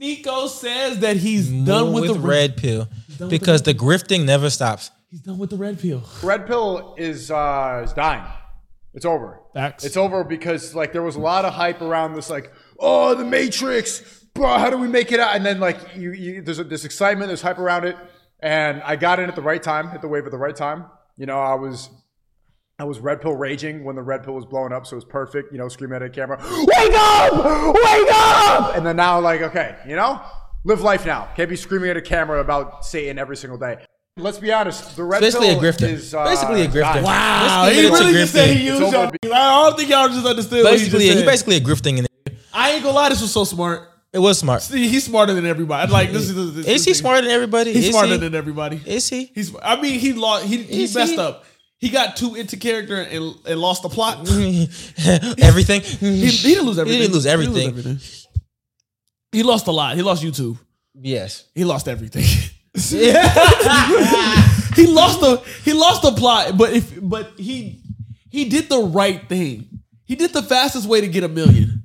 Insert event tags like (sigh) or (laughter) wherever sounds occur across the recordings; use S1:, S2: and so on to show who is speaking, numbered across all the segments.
S1: Nico says that he's done with,
S2: with
S1: the
S2: red pill
S1: done with the
S2: because the grifting never stops.
S1: He's done with the red pill.
S3: Red pill is uh, is dying. It's over.
S1: Facts.
S3: It's over because like there was a lot of hype around this, like, oh, the Matrix, bro. How do we make it out? And then like you, you there's this excitement, there's hype around it, and I got in at the right time, hit the wave at the right time. You know, I was. I was red pill raging when the red pill was blowing up, so it was perfect. You know, screaming at a camera, "Wake up! Wake up!" And then now, like, okay, you know, live life now. Can't be screaming at a camera about Satan every single day. Let's be honest. The red
S2: Basically a
S3: pill
S2: grifter.
S3: is uh,
S2: Basically a grifter.
S1: Wow, he
S2: give it to
S1: really just said he used
S3: It's
S1: y'all. I don't think y'all just understood.
S2: Basically,
S1: what he
S2: he
S1: just said.
S2: basically a grifting in it.
S1: I ain't gonna lie, this was so smart.
S2: It was smart.
S1: See, he's smarter than everybody. Like this is. This,
S2: Is he smarter than everybody?
S1: He's
S2: Is
S1: smarter
S2: he?
S1: than everybody.
S2: Is he?
S1: He's. I mean, he lost. He, he
S2: Is
S1: messed
S2: he?
S1: up. He got too into character and, and lost the plot. (laughs)
S2: everything. (laughs)
S1: He, he didn't lose everything.
S2: He didn't lose everything.
S1: He lost a lot. He lost YouTube.
S2: Yes.
S1: He lost everything. (laughs) he lost the he lost the plot, but if but he he did the right thing. He did the fastest way to get a million.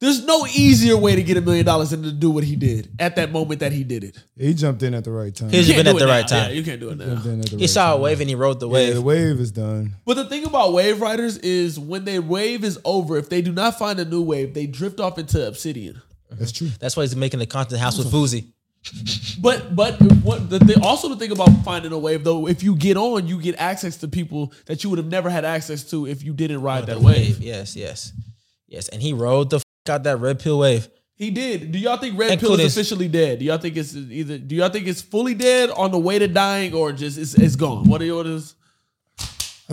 S1: There's no easier way to get a million dollars than to do what he did at that moment that he did it.
S4: He jumped in at the right time.
S2: He's
S1: You can't
S2: been at the
S1: it
S2: right
S1: now. Yeah,
S2: time.
S1: you can't do it now.
S4: Jumped in at the
S2: He
S4: right
S2: saw a
S4: time.
S2: wave and he rode the
S4: Yeah,
S2: wave.
S4: the wave is done.
S1: But the thing about wave riders is when their wave is over, if they do not find a new wave, they drift off into obsidian.
S4: That's true.
S2: That's why he's making the content house with Fousey.
S1: But but what the thing, also the thing about finding a wave though, if you get on, you get access to people that you would have never had access to if you didn't ride that
S2: The
S1: wave.
S2: Yes, yes, yes. And he rode the f- out that red pill wave.
S1: He did. Do y'all think Red Pill
S2: Including-
S1: is officially dead? Do y'all think it's either? Do y'all think it's fully dead, on the way to dying, or just it's, it's gone? What are your orders?
S4: I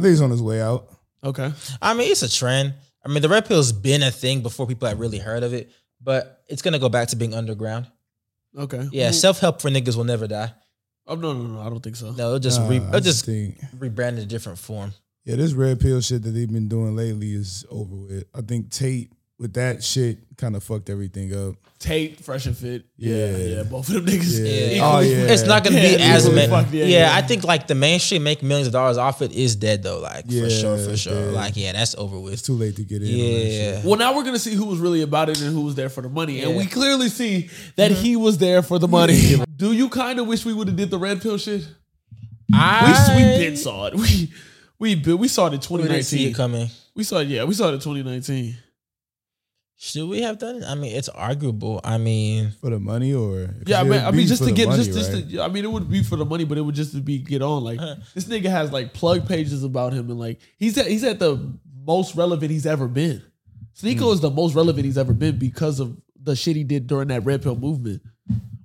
S4: think he's on his way out.
S1: Okay.
S2: I mean, it's a trend. I mean, the red pill's been a thing before people had really heard of it, but it's gonna go back to being underground.
S1: Okay.
S2: Yeah, self help for niggas will never die.
S1: Oh no no no! I don't think so.
S2: No, it'll just
S4: Nah,
S2: re- it'll just
S4: think
S2: rebrand in a different form.
S4: yeah, this red pill shit that they've been doing lately is over with. I think Tate with that shit kind of fucked everything up.
S1: Tate, Fresh and Fit. Yeah,
S4: Yeah.
S1: yeah. Both of them niggas.
S4: Yeah.
S1: equally
S4: Oh, yeah.
S2: It's not gonna
S1: Yeah,
S2: be as
S1: equally
S2: ma-
S1: fucked, yeah,
S2: yeah,
S1: yeah.
S2: I think like the mainstream make millions of dollars off it is dead though. Like for sure, for sure.
S4: dead.
S2: Like yeah, that's over with.
S4: It's too late to get in. on that shit.
S2: Yeah.
S1: Well, now we're gonna see who was really about it and who was there for the money, and we clearly see that he was there for the money. (laughs) Do you kind of wish we would have did the red pill shit? We
S2: I
S1: we been saw it. (laughs) We we been, we saw it in
S2: we didn't see
S1: 2019.
S2: it coming.
S1: We saw it. Yeah, we saw it in 2019.
S2: Should we have done it? I mean, it's arguable. I mean,
S4: For the money or
S1: Yeah, I mean, I mean, just to get, just, just
S4: right?
S1: to, I mean, it would be for the money, but it would just to be get on. Like
S2: Uh-huh.
S1: this nigga has like plug pages about him, and like he's at, he's at the most relevant he's ever been. Sneako
S4: Hmm.
S1: is the most relevant he's ever been because of the shit he did during that red pill movement.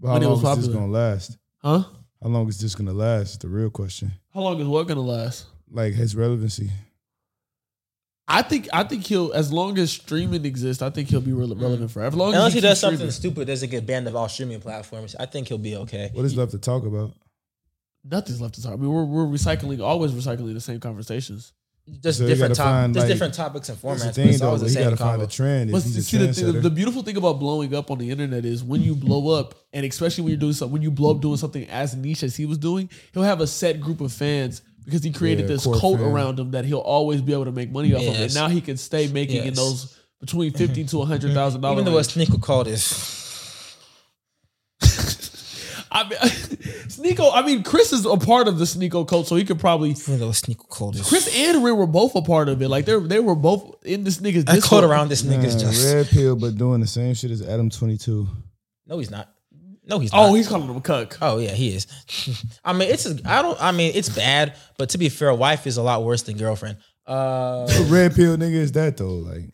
S4: How
S1: when it
S4: long
S1: was
S4: is this gonna last?
S1: Huh?
S4: How long is this gonna last? Is the real question.
S1: How long is what gonna last?
S4: Like his relevancy.
S1: I think I think he'll as long as streaming exists, I think he'll be rele- mm. relevant forever. As long
S2: unless
S1: as
S2: he
S1: keeps
S2: does something
S1: streaming.
S2: stupid, doesn't get banned of all streaming platforms, I think he'll be okay.
S4: What is left to talk about?
S1: nothing's left to talk. I mean, we're we're recycling, always recycling the same conversations.
S2: Just
S4: So
S2: different
S4: gotta
S2: top,
S4: find,
S2: just
S4: like-
S2: different topics and
S4: That's
S2: formats.
S4: the
S2: but
S4: thing
S2: it's
S4: though.
S2: always
S4: but
S2: the
S4: You
S2: same
S4: gotta find a trend. If
S1: But
S4: he's a
S1: see, the, the, the beautiful thing about blowing up on the internet is when you blow up, and especially when you're doing something, when you blow up doing something as niche as he was doing, he'll have a set group of fans because he created
S4: Yeah,
S1: this
S4: core
S1: cult
S4: fan.
S1: around him that he'll always be able to make money off of. And now he can stay making in those between fifty to hundred thousand dollars. (laughs)
S2: Even though what Sneako called is (laughs)
S1: I mean, (laughs) Sneako. I mean, Chris is a part of the Sneako cult, so he could probably.
S2: even though Sneako called is
S1: Chris and Ray were both a part of it. Like they they were both in this nigga's.
S2: I
S1: Discord.
S2: called around this nigga's
S4: Man,
S2: just
S4: red pill, but doing the same shit as Adam Twenty Two.
S2: no, he's not. No, he's not.
S1: Oh, he's calling him a cuck.
S2: Oh yeah, he is. (laughs) I mean, it's I don't. I mean, it's bad, but to be fair, wife is a lot worse than girlfriend. Uh,
S4: What (laughs) red pill nigga is that though? Like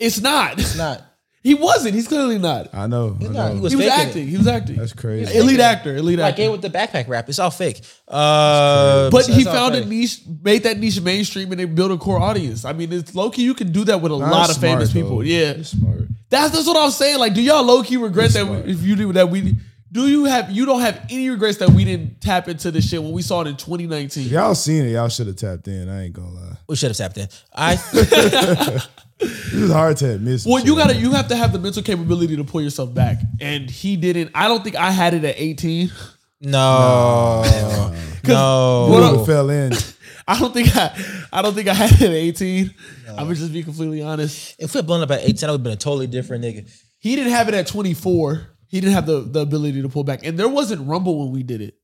S1: It's not.
S2: it's not. (laughs)
S1: He wasn't. He's clearly not.
S4: I know. I
S2: not.
S4: know.
S2: He was
S1: he was
S2: faking
S1: acting. He was acting.
S4: That's crazy.
S1: elite actor. Elite
S2: Like
S1: actor.
S2: it with the backpack rap, it's all fake. Uh,
S1: but he
S2: it's all
S1: found a
S2: fake.
S1: niche, made that niche mainstream, and they built a core audience. I mean, it's low key. You can do that with a
S4: Nah,
S1: lot
S4: it's
S1: of famous
S4: smart,
S1: people. Yeah,
S4: It's smart.
S1: That's that's what I'm saying. Like, do y'all low key regret that we, if you do that we do you have you don't have any regrets that we didn't tap into this shit when we saw it in 2019?
S4: If y'all seen it, y'all should have tapped in. I ain't gonna lie.
S2: We should have tapped in. I (laughs)
S4: This is hard to admit.
S1: Well, you gotta you have to have the mental capability to pull yourself back, and he didn't. I don't think I had it at 18.
S2: no,
S4: You
S2: no.
S4: would've fell in. (laughs)
S1: I don't think I I don't think I had it at 18. I'm gonna just be completely honest.
S2: If we had blown up at 18, I would have been a totally different nigga.
S1: He didn't have it at 24. He didn't have the, the ability to pull back. And there wasn't Rumble when we did it.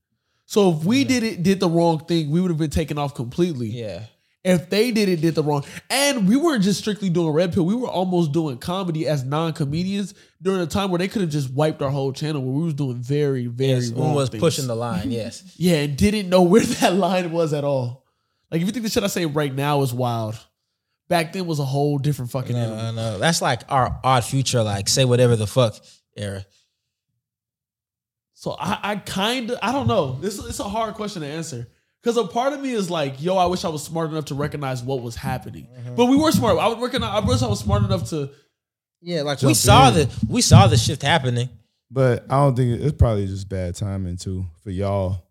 S1: So if we did it, did the wrong thing, we would have been taken off completely.
S2: Yeah.
S1: If they did it, did the wrong. And we weren't just strictly doing Red Pill. We were almost doing comedy as non-comedians during a time where they could have just wiped our whole channel where we was doing very, very
S2: Yes,
S1: wrong
S2: one was
S1: things.
S2: pushing the line. Yes. (laughs)
S1: Yeah, and didn't know where (laughs) that line was at all. Like if you think the shit I say right now is wild, back then was a whole different fucking animal.
S2: No, no, that's like our odd future. Like say whatever the fuck era.
S1: So I, I kind of I don't know. This it's a hard question to answer because a part of me is like, yo, I wish I was smart enough to recognize what was happening. Mm-hmm. But we were smart. I would recognize. I wish I was smart enough to.
S2: Yeah, like we saw
S4: in.
S2: the we saw the shift happening.
S4: But I don't think it's probably just bad timing too for y'all.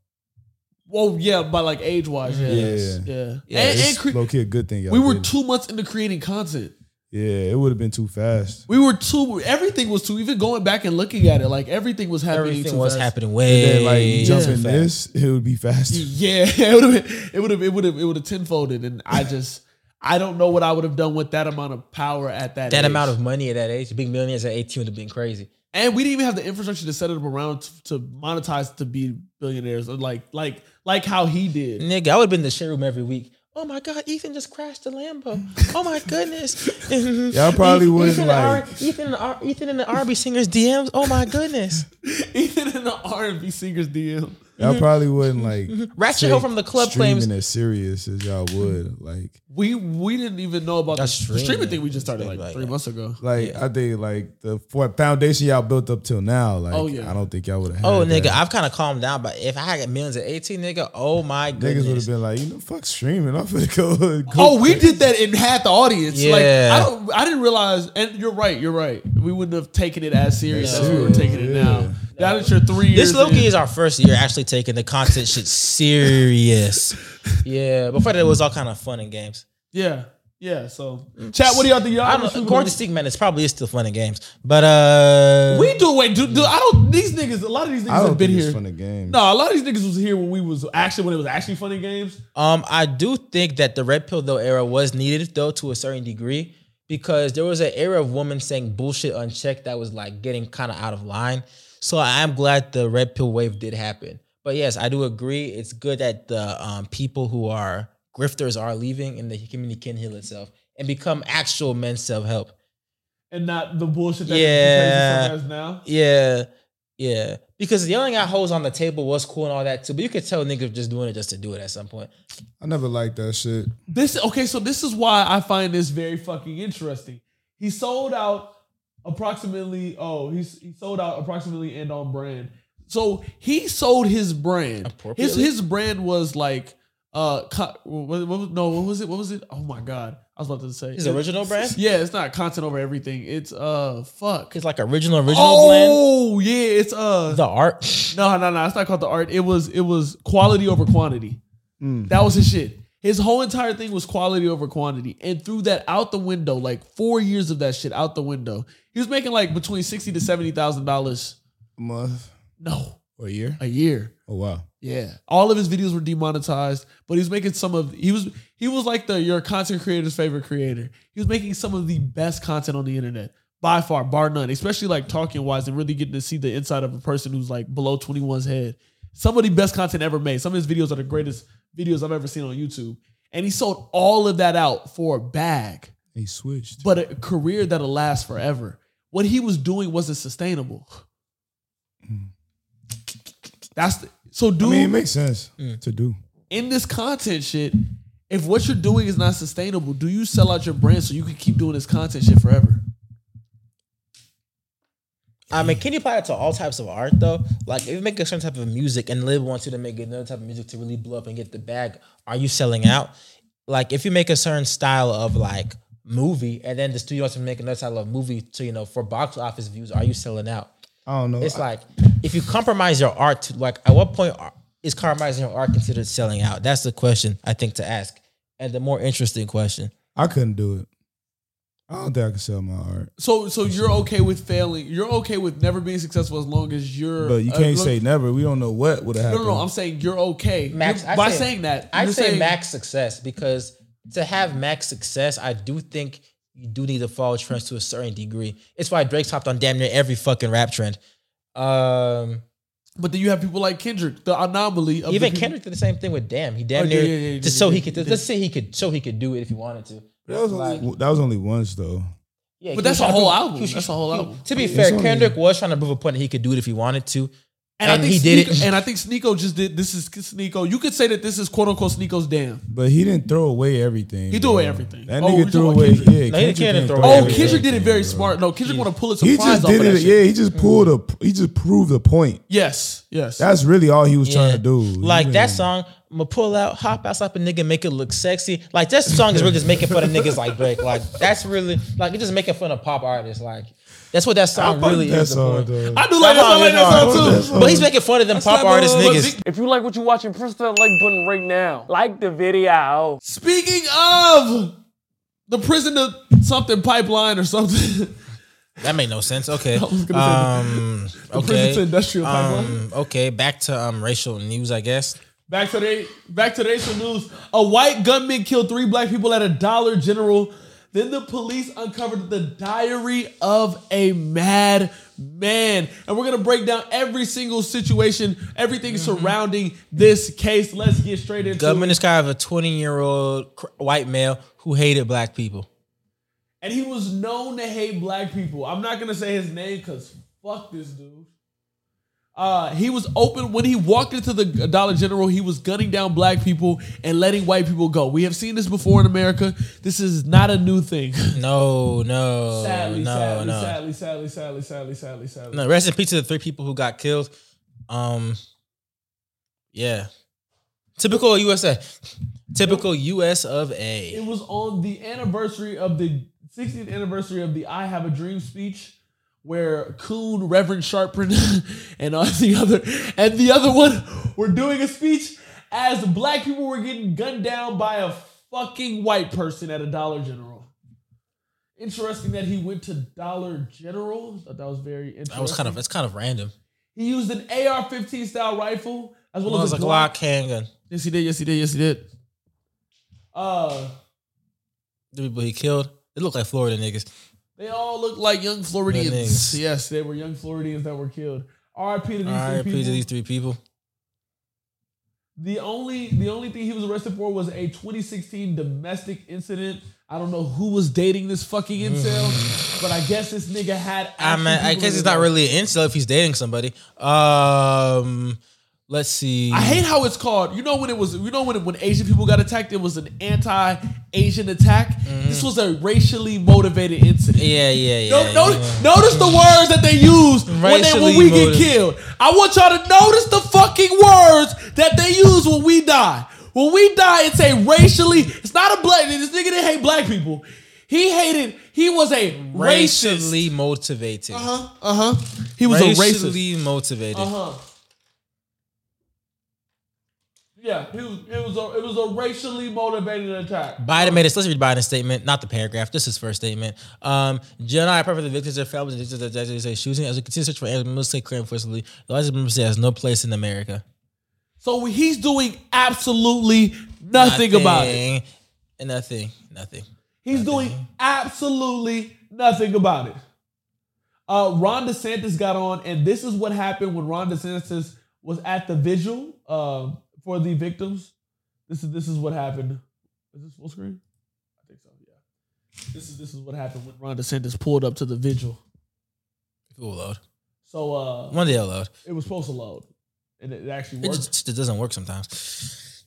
S1: Well, yeah, by like age wise, yeah,
S4: Yeah.
S1: yeah,
S2: Yeah,
S1: and,
S4: It's
S1: and cre-
S4: low key a good thing. Y'all
S1: we were
S4: did.
S1: two months into creating content.
S4: Yeah, it would have been too fast.
S1: We were too. Everything was too. Even going back and looking at it, like everything was happening.
S2: Everything
S1: too
S2: was
S1: fast.
S2: happening
S4: And
S2: way
S4: then like jumping
S2: fast.
S4: this, it would be faster. (laughs)
S1: Yeah, (laughs) it would have. It would have. It would have. It would have tenfolded, and I just. I don't know what I would have done with that amount of power at that.
S2: That
S1: age.
S2: amount of money at that age, big millionaires at 18 would have been crazy.
S1: and we didn't even have the infrastructure to set it up around to, to monetize to be billionaires, or like like like how he did.
S2: Nigga, I would have been in the shit room every week. Oh my god, Ethan just crashed the Lambo. Oh my goodness. (laughs)
S4: Y'all probably wouldn't
S2: Ethan, and
S4: like-
S2: R- Ethan, and R- Ethan and the R&B singers DMs. Oh my goodness.
S1: Ethan in the R and B singers DM. (laughs)
S4: Y'all mm-hmm. probably wouldn't like mm-hmm.
S2: Ratchet
S4: take
S2: Hill from the club
S4: streaming
S2: claims-
S4: as serious as y'all would. Like,
S1: We we didn't even know about the,
S2: That's
S1: the
S2: streaming.
S1: streaming thing. We just started like
S2: Like
S1: three
S2: that.
S1: months ago.
S4: like I think like the for foundation y'all built up till now. Like,
S1: Oh, yeah.
S4: I don't think y'all would have.
S2: Oh
S4: that.
S2: nigga, I've kind of calmed down, but if I had millions at 18, nigga, oh my goodness.
S4: niggas would have
S2: goodness.
S4: been like, you know, fuck streaming. I'm finna go. go
S1: Oh, we did that in half the audience. Like
S2: Yeah.
S1: I don't. I didn't realize. And you're right. You're right. We wouldn't have taken it as serious as we were taking it
S4: yeah.
S1: now. That is your three years.
S2: This Loki
S1: in.
S2: is our first year actually taking the content shit serious. (laughs) Yeah, before that it was all kind of fun and games.
S1: Yeah. Yeah. So, chat. What do y'all think? Y'all
S2: I don't know. According to Stick Man, it's probably is still fun and games. But uh
S1: we do. Wait, do, do, I don't. These niggas. A lot of these niggas
S4: I don't
S1: have been
S4: think
S1: here.
S4: it's fun of game.
S1: No, a lot of these niggas was here when we was actually when it was actually funny games.
S2: Um, I do think that the red pill though era was needed though to a certain degree because there was an era of women saying bullshit unchecked that was like getting kind of out of line. So I am glad the red pill wave did happen. But yes, I do agree. It's good that the um, people who are grifters are leaving and the community can heal itself and become actual men's self help.
S1: and not the bullshit that
S2: Yeah.
S1: yeah. has now.
S2: Yeah, yeah. Because yelling at hoes on the table was cool and all that too, but you could tell niggas just doing it just to do it at some point.
S4: I never liked that shit.
S1: This okay, so this is why I find this very fucking interesting. He sold out approximately. Oh, he's he sold out approximately and on brand. So he sold his brand. His his brand was like uh co- what, what, no what was it what was it oh my god I was about to say
S2: His original brand?
S1: yeah it's not content over everything it's uh fuck
S2: It's like original original blend.
S1: oh yeah it's uh
S2: The art.
S1: No, no, no. It's not called the art. It was it was quality over quantity.
S2: Hmm.
S1: That was his shit. His whole entire thing was quality over quantity, and threw that out the window. Like four years of that shit out the window. He was making like between sixty to seventy thousand dollars.
S4: A month
S1: No,
S4: or a year.
S1: a year.
S4: Oh wow.
S1: Yeah, all of his videos were demonetized, but he was making some of he was he was like the your content creator's favorite creator. He was making some of the best content on the internet by far, bar none. Especially like talking wise and really getting to see the inside of a person who's like below 21's head. Some of the best content ever made. Some of his videos are the greatest videos I've ever seen on YouTube. And he sold all of that out for a bag,
S4: He switched.
S1: but a career that'll last forever. What he was doing wasn't sustainable. That's the, so, dude
S4: I mean, it makes sense to do.
S1: in this content shit, if what you're doing is not sustainable, do you sell out your brand so you can keep doing this content shit forever?
S2: I mean, can you apply it to all types of art though? Like, if you make a certain type of music and Liv wants you to make another type of music to really blow up and get the bag, are you selling out? Like, if you make a certain style of like movie and then the studio wants to make another style of movie to you know for box office views, are you selling out?
S4: I don't know.
S2: It's
S4: I-
S2: like if you compromise your art to like at what point is compromising your art considered selling out? That's the question I think to ask, and the more interesting question.
S4: I couldn't do it. I don't think I can sell my art.
S1: So, so you're okay with failing? You're okay with never being successful as long as you're.
S4: But you
S1: uh,
S4: can't
S1: look-
S4: say never. We don't know what would have
S1: No,
S4: happened.
S1: no, no. I'm saying you're okay.
S2: Max,
S1: You're- by
S2: say-
S1: saying that,
S2: I'd say
S1: saying,
S2: max success because to have max success, I do think you do need to follow trends to a certain degree. It's why Drake's hopped on damn near every fucking rap trend. Um,
S1: But then you have people like Kendrick, the anomaly. Of
S2: even
S1: the
S2: Kendrick did the same thing with Damn. He damn
S1: Oh,
S2: near
S1: yeah, yeah, yeah,
S2: just
S1: did,
S2: so
S1: he
S2: he could.
S1: he
S2: Let's say he could, so he could do it if he wanted to.
S4: That was only that was only once though.
S2: Yeah,
S1: But
S2: he
S1: that's
S2: was
S1: a
S2: trying to
S1: whole album. That's a whole album.
S2: To be fair, Kendrick was trying to prove a point that he could do it if he wanted to,
S1: And, I think
S2: he did
S1: Sneako-
S2: it.
S1: And I think Sneako just did. This is Sneako. You could say that this is quote unquote Sneako's damn.
S4: But he didn't throw away everything.
S1: He threw away everything.
S4: That
S1: Oh,
S4: nigga
S1: talking
S4: threw away.
S1: Kendrick?
S4: Yeah,
S2: No, he
S4: Kendrick
S2: can't
S4: didn't
S2: throw
S4: throw
S2: away
S1: Oh,
S4: away
S1: Kendrick did it very
S4: bro.
S1: smart. No, Kendrick want to pull it
S4: He
S1: surprise
S4: just did
S1: of
S4: it. Yeah, he just pulled a. He just proved a point.
S1: Yes. Yes.
S4: That's really all he was trying to do.
S2: Like
S4: He
S2: that
S4: didn't-
S2: song, I'ma pull out, hop out, slap a nigga, make it look sexy. Like that song is really just making fun of niggas like Drake. Like that's really like it's just making fun of pop artists. Like that's what that song
S4: fuck
S2: really
S4: that
S2: is. the
S4: song,
S1: I do like that. I like that song too.
S4: song.
S2: But he's making fun of them pop
S1: not
S2: artist
S1: the-
S2: niggas.
S5: If you like what you're watching, press that like button right now. Like the video.
S1: Speaking of the prison to something pipeline or something. (laughs)
S2: That made no sense. Okay. (laughs)
S1: was gonna say that.
S2: Um. (laughs)
S1: The
S2: Okay.
S1: prison to industrial pipeline.
S2: Um. Okay. Back to um racial news, I guess.
S1: Back to the back to the nation news. A white gunman killed three black people at a Dollar General. Then the police uncovered the diary of a mad man. And we're gonna break down every single situation, everything mm-hmm. surrounding this case. Let's get straight into
S2: Government
S1: it.
S2: is kind of a 20 year old white male who hated black people.
S1: And he was known to hate black people. I'm not gonna say his name because fuck this dude. Uh, he was open when he walked into the Dollar General. He was gunning down black people and letting white people go. We have seen this before in America. This is not a new thing. (laughs)
S2: No, no,
S1: sadly,
S2: no,
S1: sadly,
S2: no.
S1: sadly, sadly, sadly, sadly, sadly, sadly.
S2: No, rest in peace to the three people who got killed. Um, yeah, typical USA, typical US of A.
S1: It was on the anniversary of the 60th anniversary of the "I Have a Dream" speech, where Coon, Reverend Sharpton, (laughs) and uh, (laughs) the other and the other one were doing a speech as black people were getting gunned down by a fucking white person at a Dollar General. Interesting that he went to Dollar General. Thought that was very interesting.
S2: That was kind of it's kind of random.
S1: He used an AR-15 style rifle as well
S2: Well,
S1: as
S2: was
S1: a. Glock
S2: handgun.
S1: Yes, he did. Yes, he did. Yes, he did. Uh.
S2: The people he killed, it looked like Florida niggas.
S1: They all look like young Floridians.
S2: niggas.
S1: Yes, they were young Floridians that were killed. R.I.P. to these
S2: All right,
S1: three
S2: to
S1: people.
S2: these three people.
S1: The only the only thing he was arrested for was a 2016 domestic incident. I don't know who was dating this fucking incel, (sighs) but I guess this nigga had.
S2: I mean, I guess
S1: his
S2: it's not really an incel if he's dating somebody. Um, let's see.
S1: I hate how it's called. You know when it was. You know when when Asian people got attacked, it was an anti-Asian attack. This was a racially motivated incident.
S2: Yeah, yeah, yeah.
S1: No,
S2: yeah.
S1: notice, the words that they use when, they, when
S2: Racially
S1: we get killed. I want y'all to notice the fucking words that they use when we die. When we die, it's a racially. It's not a black. This nigga didn't hate black people. He hated. He was a racist.
S2: racially motivated.
S1: Uh huh. Uh huh. He was a racist.
S2: racially motivated.
S1: Uh huh. Yeah, he was, it was a it was a racially motivated attack.
S2: Biden made a let's read Biden's statement, not the paragraph, just his first statement. Um, Jill and I pray for the victims and families of the victims of the shooting as we continue search for animals say clear enforceably. The largest member state has no place in America.
S1: So he's doing absolutely nothing, about it.
S2: Nothing. And nothing. Nothing.
S1: He's doing absolutely nothing about it. Uh, Ron DeSantis got on, and this is what happened when Ron DeSantis was at the vigil uh, for the victims. This is this is what happened. Is this full screen? I think so. Yeah. This is this is what happened when Ron DeSantis pulled up to the vigil.
S2: It will load.
S1: So uh,
S2: One day it'll load.
S1: it was supposed to load, and it actually
S2: It
S1: worked.
S2: just, it doesn't work sometimes.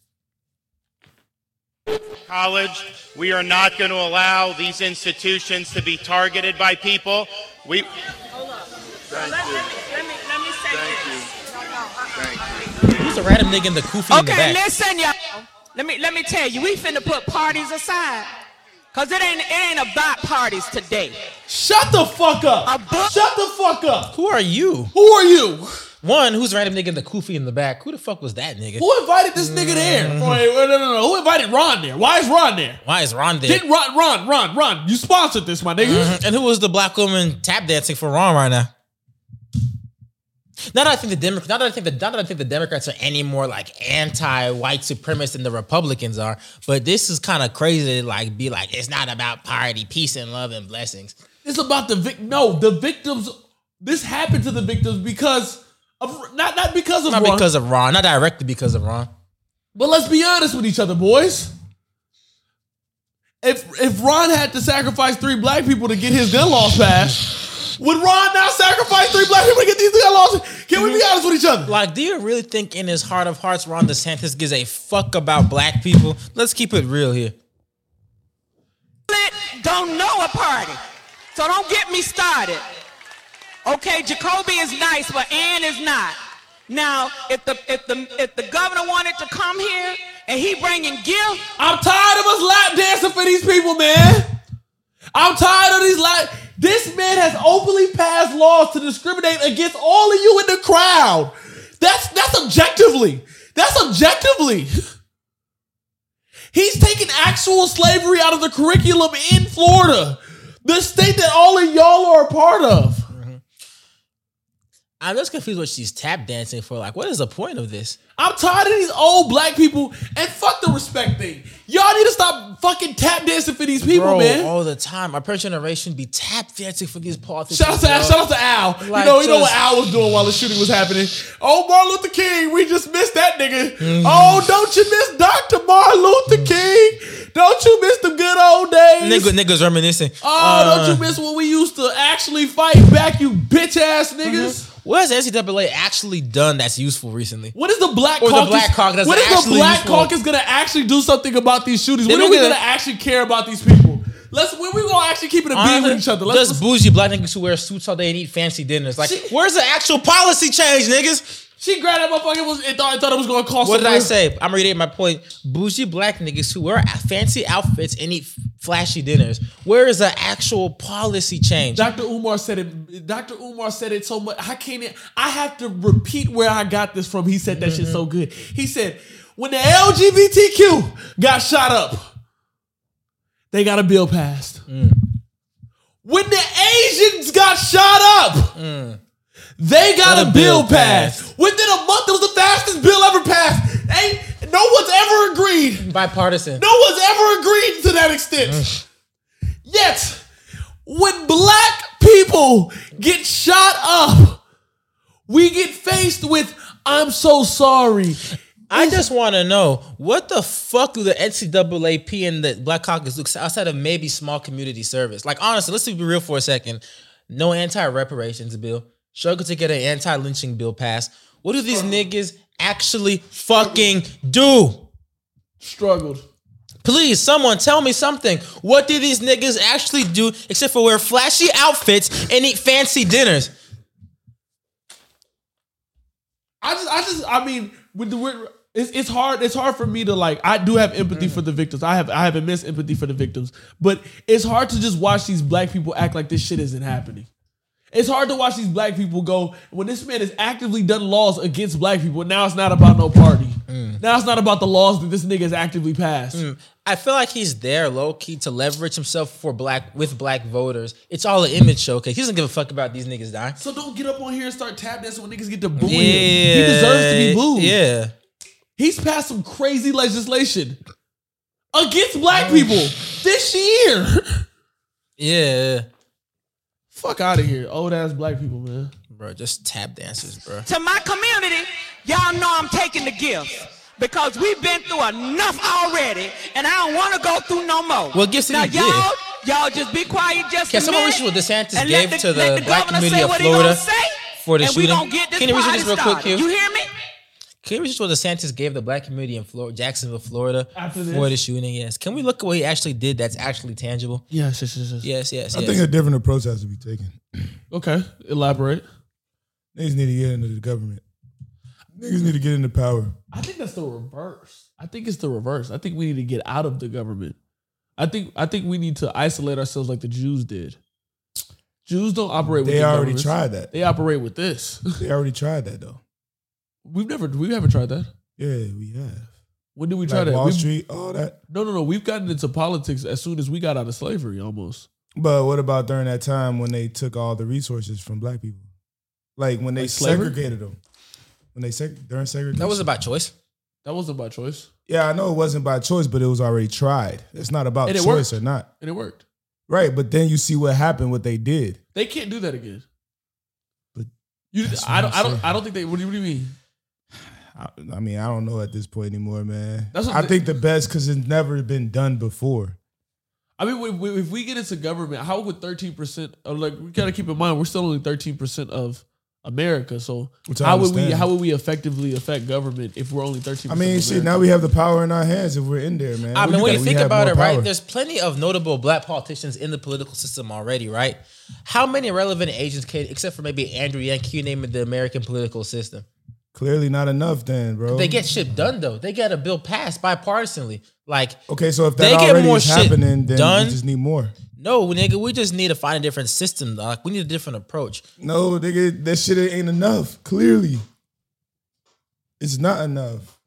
S6: college. We are not going to allow these institutions to be targeted by people. We,
S7: Let me, let me, let me say this.
S2: Who's the random nigga in the kufi in the
S7: Okay, listen, y'all. Let me let me tell you, we finna put parties aside. Cause it ain't it ain't about parties today.
S1: Shut the fuck up!
S7: A
S1: Shut the fuck up!
S2: Who are you?
S1: Who are you?
S2: One, who's the random nigga in the kufi in the back? Who the fuck was that nigga?
S1: Who invited this nigga there?
S2: Mm-hmm.
S1: Wait, wait, no, no, no. Who invited Ron there? Why is Ron there?
S2: Why is Ron there?
S1: Didn't Ron, Ron, Ron, Ron? You sponsored this, my nigga.
S2: Mhm. And who was the black woman tap dancing for Ron right now? Not that I think the Democrats, not that I think the, not that I think the Democrats are any more like anti-white supremacists than the Republicans are, but this is kind of crazy to like be like it's not about party, peace and love and blessings.
S1: It's about the vic. No, the victims this happened to the victims because of not not because of
S2: Not
S1: Ron,
S2: because of Ron, not directly because of Ron.
S1: but let's be honest with each other, boys. If if Ron had to sacrifice three black people to get his gun laws passed, would Ron now sacrifice three black people to get these gun laws? Can we be honest with each other?
S2: Like, do you really think in his heart of hearts Ron DeSantis gives a fuck about black people? Let's keep it real here.
S7: don't know a party. So don't get me started. Okay, Jacoby is nice, but Ann is not. Now, if the if the if the governor wanted to come here and he bringing gift,
S1: I'm tired of us lap dancing for these people, man. I'm tired of these lap. This man has openly passed laws to discriminate against all of you in the crowd. That's that's objectively. That's objectively. He's taking actual slavery out of the curriculum in Florida, the state that all of y'all are a part of. Mm-hmm.
S2: I'm just confused what she's tap dancing for. Like, what is the point of this?
S1: I'm tired of these old black people and fuck the respect thing. Y'all need to stop fucking tap dancing for these people,
S2: Bro,
S1: man.
S2: all the time. Our parent generation be tap dancing for these politicians.
S1: Shout out to
S2: bro.
S1: shout out to Al.
S2: Like,
S1: you know, you know what Al was doing while the shooting was happening. Oh, Martin Luther King, we just missed that nigga.
S2: Mm-hmm.
S1: Oh, don't you miss Dr. Martin Luther King? Don't you miss the good old days?
S2: Nigga, niggas reminiscing.
S1: oh,
S2: Uh,
S1: don't you miss when we used to actually fight back, you bitch ass niggas?
S2: What has NCAA actually done that's useful recently?
S1: What is the Black
S2: Or the
S1: Caucus?
S2: Black Caucus
S1: when is the Black
S2: useful?
S1: Caucus gonna actually do something about these shootings? When are we
S2: get a-
S1: gonna actually care about these people? Let's when we gonna actually keep it a being with each other. Let's,
S2: just bougie black niggas who wear suits all day and eat fancy dinners. Like,
S1: See-
S2: where's the actual policy change, niggas?
S1: She grabbed that motherfucker was and thought, thought it was gonna cost.
S2: What did I say? I'm reading my point. Bougie black niggas who wear fancy outfits and eat flashy dinners. Where is the actual policy change?
S1: Dr. Umar said it. Dr. Umar said it so much. I can't. e, I have to repeat where I got this from. He said that shit so mm-hmm. good. He said when the LGBTQ got shot up, they got a bill passed. Mm. When the Asians got shot up, mm. They got, a,
S2: a
S1: bill,
S2: bill
S1: passed.
S2: passed.
S1: Within a month, it was the fastest bill ever passed. Ain't no one's ever agreed.
S2: Bipartisan.
S1: No one's ever agreed to that extent. Yet, when black people get shot up, we get faced with, I'm so sorry.
S2: I just want to know what the fuck do the NAACP and the Black Caucus look outside of maybe small community service? Like honestly, let's be real for a second. No anti-reparations bill. Struggle to get an anti-lynching bill passed. What do these niggas actually fucking do?
S1: Struggled.
S2: Please, someone tell me something. What do these niggas actually do except for wear flashy outfits and eat fancy dinners?
S1: I just, I just, I mean, with the, with, it's, it's hard. It's hard for me to like. I do have empathy for the victims. I have, I have immense empathy for the victims. But it's hard to just watch these black people act like this shit isn't happening. It's hard to watch these black people go when this man has actively done laws against black people. Now it's not about no party. Mm. Now it's not about the laws that this nigga has actively passed. Mm.
S2: I feel like he's there low key to leverage himself for black with black voters. It's all an image showcase. He doesn't give a fuck about these niggas dying.
S1: So don't get up on here and start tap dancing when niggas get to booing him. He deserves to be booed.
S2: Yeah.
S1: He's passed some crazy legislation against black people this year. (laughs)
S2: Yeah.
S1: Fuck out of here, old ass black people, man.
S2: Bro, just tap dancers, bro.
S7: to my community, y'all know I'm taking the gifts. Because we've been through enough already, and I don't want to go through no more.
S2: What gifts did
S7: now, y'all, y'all just be quiet just
S2: Can someone
S7: minute.
S2: reach what DeSantis
S7: and let
S2: gave to
S7: let
S2: the black
S7: governor
S2: community
S7: say
S2: of
S7: what he gonna
S2: Florida
S7: say,
S2: for the
S7: and we
S2: shooting?
S7: gonna get this
S2: Can you reach this real quick. Q?
S7: You hear me?
S2: Can you reach what DeSantis gave the black community in Florida, Jacksonville, Florida,
S1: After
S2: for the shooting? Yes. Can we look at what he actually did that's actually tangible?
S1: Yes, yes, yes, yes.
S2: Yes, yes,
S4: I
S2: yes.
S4: think a different approach has to be taken.
S1: Okay, elaborate.
S4: Niggas need to get into the government. Niggas need to get into power.
S1: I think that's the reverse. I think it's the reverse. I think we need to get out of the government. I think I think we need to isolate ourselves like the Jews did. Jews don't operate with
S4: They
S1: the
S4: already
S1: governments.
S4: tried that.
S1: They operate with this.
S4: They already tried that though.
S1: We've never we haven't tried that.
S4: Yeah, we have.
S1: When did we try
S4: Like
S1: that?
S4: Wall
S1: We've-
S4: Street, all that.
S1: No, no, no. We've gotten into politics as soon as we got out of slavery, almost.
S4: But what about during that time when they took all the resources from black people? Like when they
S1: Like
S4: segregated them. When they seg- during segregation.
S2: that was about choice.
S1: That wasn't by choice,
S4: Yeah, I know it wasn't by choice, but it was already tried. It's not about
S1: it
S4: choice
S1: worked.
S4: or not.
S1: and it worked.
S4: Right, but then you see what happened, what they did.
S1: They can't do that again. But you, I don't, I don't, I don't think they. What do you, what do you mean?
S4: I, I mean, I don't know at this point anymore, man.
S1: That's what
S4: I
S1: the-
S4: think the best because it's never been done before.
S1: I mean, if we, if we get into government, how would thirteen percent? Uh, like, we gotta keep in mind, we're still only thirteen percent of America. So
S4: Which
S1: how would we? How would we effectively affect government if we're only thirteen?
S4: I mean, shit. Now we have the power in our hands if we're in there, man.
S2: I
S4: We
S2: mean, when you think about
S4: more
S2: it, right? There's plenty of notable black politicians in the political system already, right? How many relevant agents can, except for maybe Andrew Yang, can you name in the American political system?
S4: Clearly not enough, then, bro.
S2: They get shit done though. They get a bill passed bipartisanly. Like,
S4: okay. So if
S2: they
S4: that
S2: get more
S4: is
S2: shit
S4: happening, then
S2: done.
S4: we just need more.
S2: no, nigga, we just need to find a different system. Like, we need a different approach.
S4: No, nigga, that shit ain't enough. Clearly, it's not enough.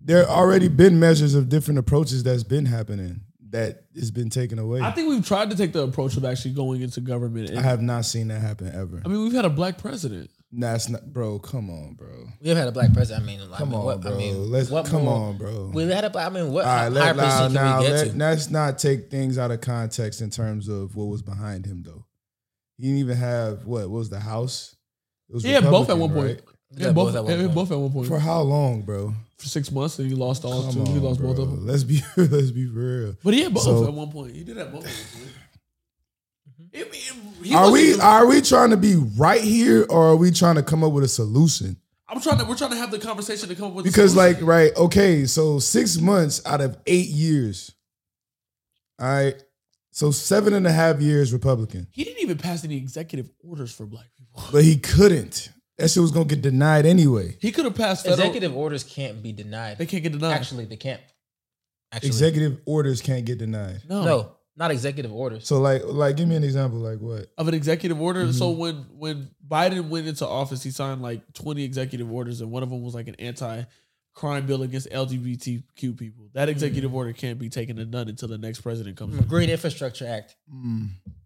S4: There already been measures of different approaches that's been happening that has been taken away.
S1: I
S4: I,
S1: think we've tried to take the approach of actually going into government. And, I,
S4: have not seen that happen ever.
S1: I mean, we've had a black president.
S4: That's not, bro. Come on, bro.
S2: We have had a black president. I mean, I
S4: Come
S2: mean,
S4: on,
S2: what,
S4: bro.
S2: I mean,
S4: Let's
S2: what
S4: come
S2: more-
S4: on, bro.
S2: We had a black. I mean, what
S4: All right,
S2: higher
S4: let, now,
S2: position can
S4: now
S2: we get
S4: let,
S2: to?
S4: let's not take things out of context in terms of what was behind him, though. He didn't even have what, what was the House? It was
S1: He had both at one point.
S4: right?
S1: He had both, at one point. both at one point
S4: For how long, bro?
S1: for six months, and he lost all
S4: Come
S1: two. he
S4: on,
S1: lost both of them.
S4: Let's be (laughs) let's be real.
S1: But he had both
S4: So-
S1: at one point. He did have both. At one point. It- it- he
S4: Are we
S1: even-
S4: are we trying to be right here or are we trying to come up with a solution?
S1: I'm trying to. We're trying to have the conversation to come up with a
S4: Because
S1: solution.
S4: like right, okay, so six months out of eight years. All right. So seven and a half years Republican.
S1: he didn't even pass any executive orders for black people.
S4: But he couldn't. That shit was gonna get denied anyway.
S1: He could have passed federal.
S2: Executive orders can't be denied.
S1: They can't get denied.
S2: Actually, they can't. Actually,
S4: Executive orders can't get denied.
S1: no.
S2: no, not executive orders.
S4: So like like give me an example, like what?
S1: of an executive order. So
S4: Mm-hmm.
S1: when when Biden went into office, he signed like 20 executive orders, and one of them was like an anti-crime bill against LGBTQ people. That executive
S4: Mm-hmm.
S1: order can't be taken and done until the next president comes.
S4: Mm.
S1: in.
S2: Green Infrastructure Act.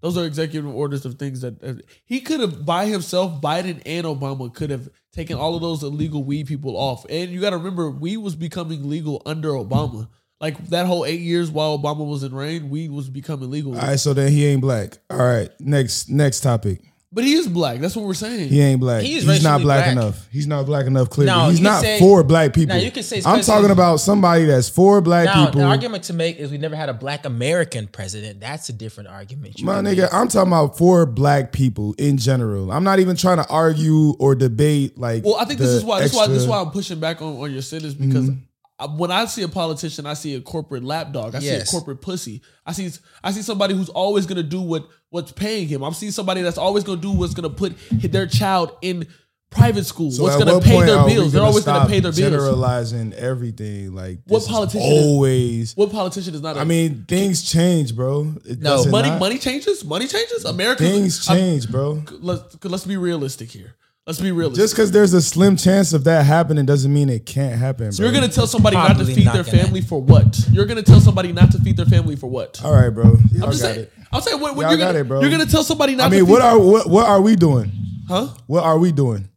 S1: Those are executive orders of things that uh, he could have by himself. Biden and Obama could have taken all of those illegal weed people off. And you got to remember, weed was becoming legal under Obama. Like that whole eight years while Obama was in reign, weed was becoming legal.
S4: All right, so then he ain't black. All right, next next topic.
S1: But he is black. That's what we're saying.
S4: He ain't black.
S2: He is
S4: He's not black,
S2: black.
S4: enough. He's not black enough. Clearly,
S2: No,
S4: he's not
S2: say-
S4: for black people.
S2: Now, you can say
S4: I'm talking about somebody that's for black
S2: Now,
S4: people.
S2: the argument to make is we never had a black American president. That's a different argument. You
S4: My nigga,
S2: make.
S4: I'm talking about for black people in general. I'm not even trying to argue or debate like.
S1: Well, I think this is why this is why this is why I'm pushing back on, on your sentence because
S4: Mm-hmm.
S1: I, when I see a politician, I see a corporate lapdog. I see a corporate pussy. I see I see somebody who's always gonna do what what's paying him. I'm seeing somebody that's always gonna do what's gonna put their child in private school.
S4: So
S1: what's gonna
S4: what
S1: pay their bills. They're always gonna pay their bills.
S4: Generalizing everything like
S1: What
S4: is
S1: politician is-
S4: always.
S1: What politician is not? a-
S4: I mean, things change, bro. It
S2: No,
S1: money
S4: not?
S1: money changes. Money changes. America
S4: Things change, bro.
S1: Let's let's be realistic here. Let's be realistic.
S4: Just because there's a slim chance of that happening doesn't mean it can't happen, bro.
S1: You're gonna tell somebody not to
S2: Probably
S1: feed
S2: not
S1: their
S2: gonna.
S1: family for what? You're gonna tell somebody not to feed their family for what?
S4: All right, bro. Y'all
S1: I'm just
S4: got
S1: saying.
S4: it.
S1: I'm saying what, what
S4: Y'all
S1: you're
S4: got
S1: gonna
S4: it, bro.
S1: you're gonna tell somebody not.
S4: I
S1: to
S4: mean,
S1: feed
S4: what
S1: their-
S4: are what, what are we doing?
S1: huh?
S4: What are we doing?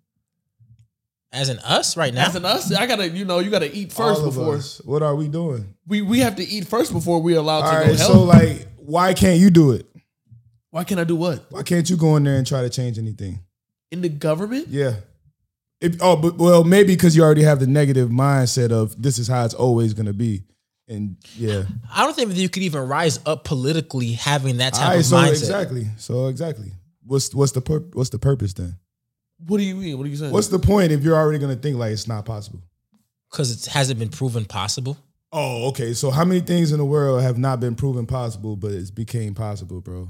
S2: as in us right now.
S1: As in us, I gotta you know you gotta eat first
S4: All of
S1: before
S4: us. What are we doing?
S1: we we have to eat first before we're allowed
S4: All
S1: to
S4: right,
S1: go help.
S4: so like, why can't you do it?
S1: Why can't I do what
S4: Why can't you go in there and try to change anything?
S1: In the government?
S4: Yeah. If, oh, but well, maybe because you already have the negative mindset of this is how it's always gonna be, and yeah.
S2: I don't think that you could even rise up politically having that type
S4: All right,
S2: of
S4: so
S2: mindset.
S4: exactly, so exactly. What's what's the pur- what's the purpose then?
S1: What do you mean? What are you saying?
S4: What's the point if you're already gonna think like it's not possible?
S2: Because it hasn't been proven possible.
S4: Oh, okay. So how many things in the world have not been proven possible, but it's became possible, bro?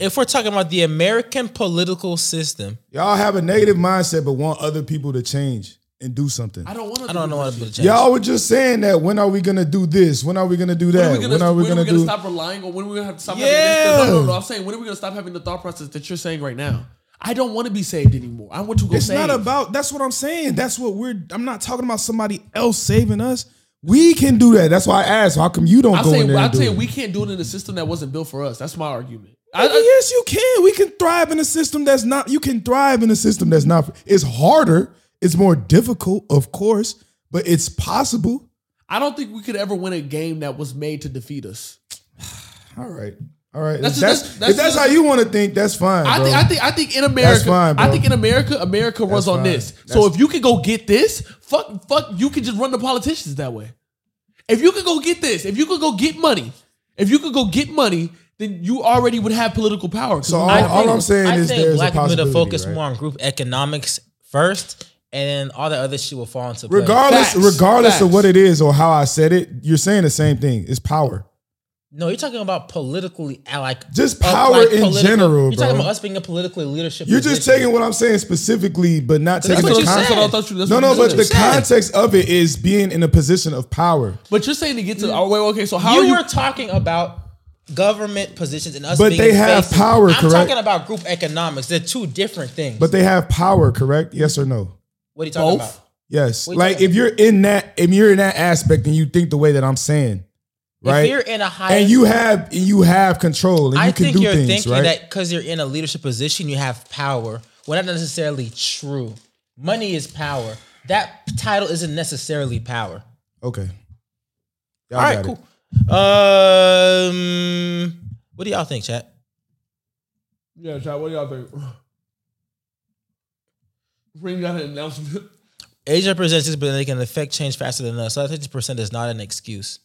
S2: If we're talking about the American political system,
S4: Y'all have a negative mindset, but want other people to change and do something.
S1: I don't want to.
S2: I don't know what to change.
S4: Y'all were just saying that. When are we gonna do this? When are we gonna do
S1: When
S4: that?
S1: are we gonna,
S4: when are we
S1: when
S4: gonna,
S1: are we gonna
S4: do?
S1: stop relying on? When are we gonna have to stop?
S4: Yeah.
S1: Having this? No, no, no. I'm saying when are we gonna stop having the thought process that you're saying right now? I don't want to be saved anymore. I want to go
S4: It's
S1: save.
S4: not about. That's what I'm saying. That's what we're. I'm not talking about somebody else saving us. We can do that. That's why I asked. How come you don't
S1: I'm
S4: go in there?
S1: I'm
S4: and do
S1: saying we can't do it in a system that wasn't built for us. That's my argument. I, I,
S4: yes, you can. We can thrive in a system that's not. You can thrive in a system that's not. It's harder. It's more difficult, of course, but it's possible.
S1: I don't think we could ever win a game that was made to defeat us. (sighs)
S4: All right. All right.
S1: That's
S4: if that's,
S1: that's- that's
S4: if that's how you want to think, that's fine.
S1: I think I think I think in America,
S4: fine, bro.
S1: I think in America, America runs on this. So if you can go get this, fuck, fuck, you can just run the politicians that way. If you could go get this, if you could go get money, if you could go get money, then you already would have political power.
S4: So all,
S1: we-
S4: all I'm saying
S2: I
S4: is
S2: think
S4: there's
S2: black
S4: a
S2: people need to focus
S4: right?
S2: more on group economics first, and then all the other shit will fall into place.
S4: Regardless,
S1: Facts.
S4: regardless of what it is or how I said it, you're saying the same thing. It's power.
S2: No, you're talking about politically, uh, like
S4: Just
S2: uh,
S4: power
S2: like
S4: in general,
S2: You're talking about us being a politically leadership.
S4: You're just taking what I'm saying specifically, but not
S2: That's
S4: taking
S2: what
S4: the context.
S2: said.
S1: I thought you-
S4: No,
S1: what
S4: no,
S1: you
S4: but the
S2: said.
S4: context of it is being in a position of power.
S1: but you're saying to get to oh wait okay so how
S2: you,
S1: are you
S2: were talking about government positions and us
S4: But
S2: being
S4: they have
S2: faces.
S4: power,
S2: I'm
S4: correct?
S2: talking about group economics. They're two different things.
S4: But they have power, correct? Yes or no?
S2: what are you talking
S1: both?
S2: about?
S4: Yes. Like if you're in that, if you're in that aspect and you think the way that I'm saying, right?
S2: If you're in a high
S4: and you have and you have control and
S2: I
S4: you can
S2: think
S4: do
S2: you're
S4: things,
S2: thinking
S4: right?
S2: that because you're in a leadership position, you have power. Well, not necessarily true. Money is power. That title isn't necessarily power.
S4: okay. Y'all
S2: All right,
S4: got it.
S2: Cool. Um, what do y'all think, chat?
S1: yeah Chad, what do y'all think (sighs) Ring got an announcement
S2: Asia presents this, but they can affect change faster than us. So fifty percent is not an excuse.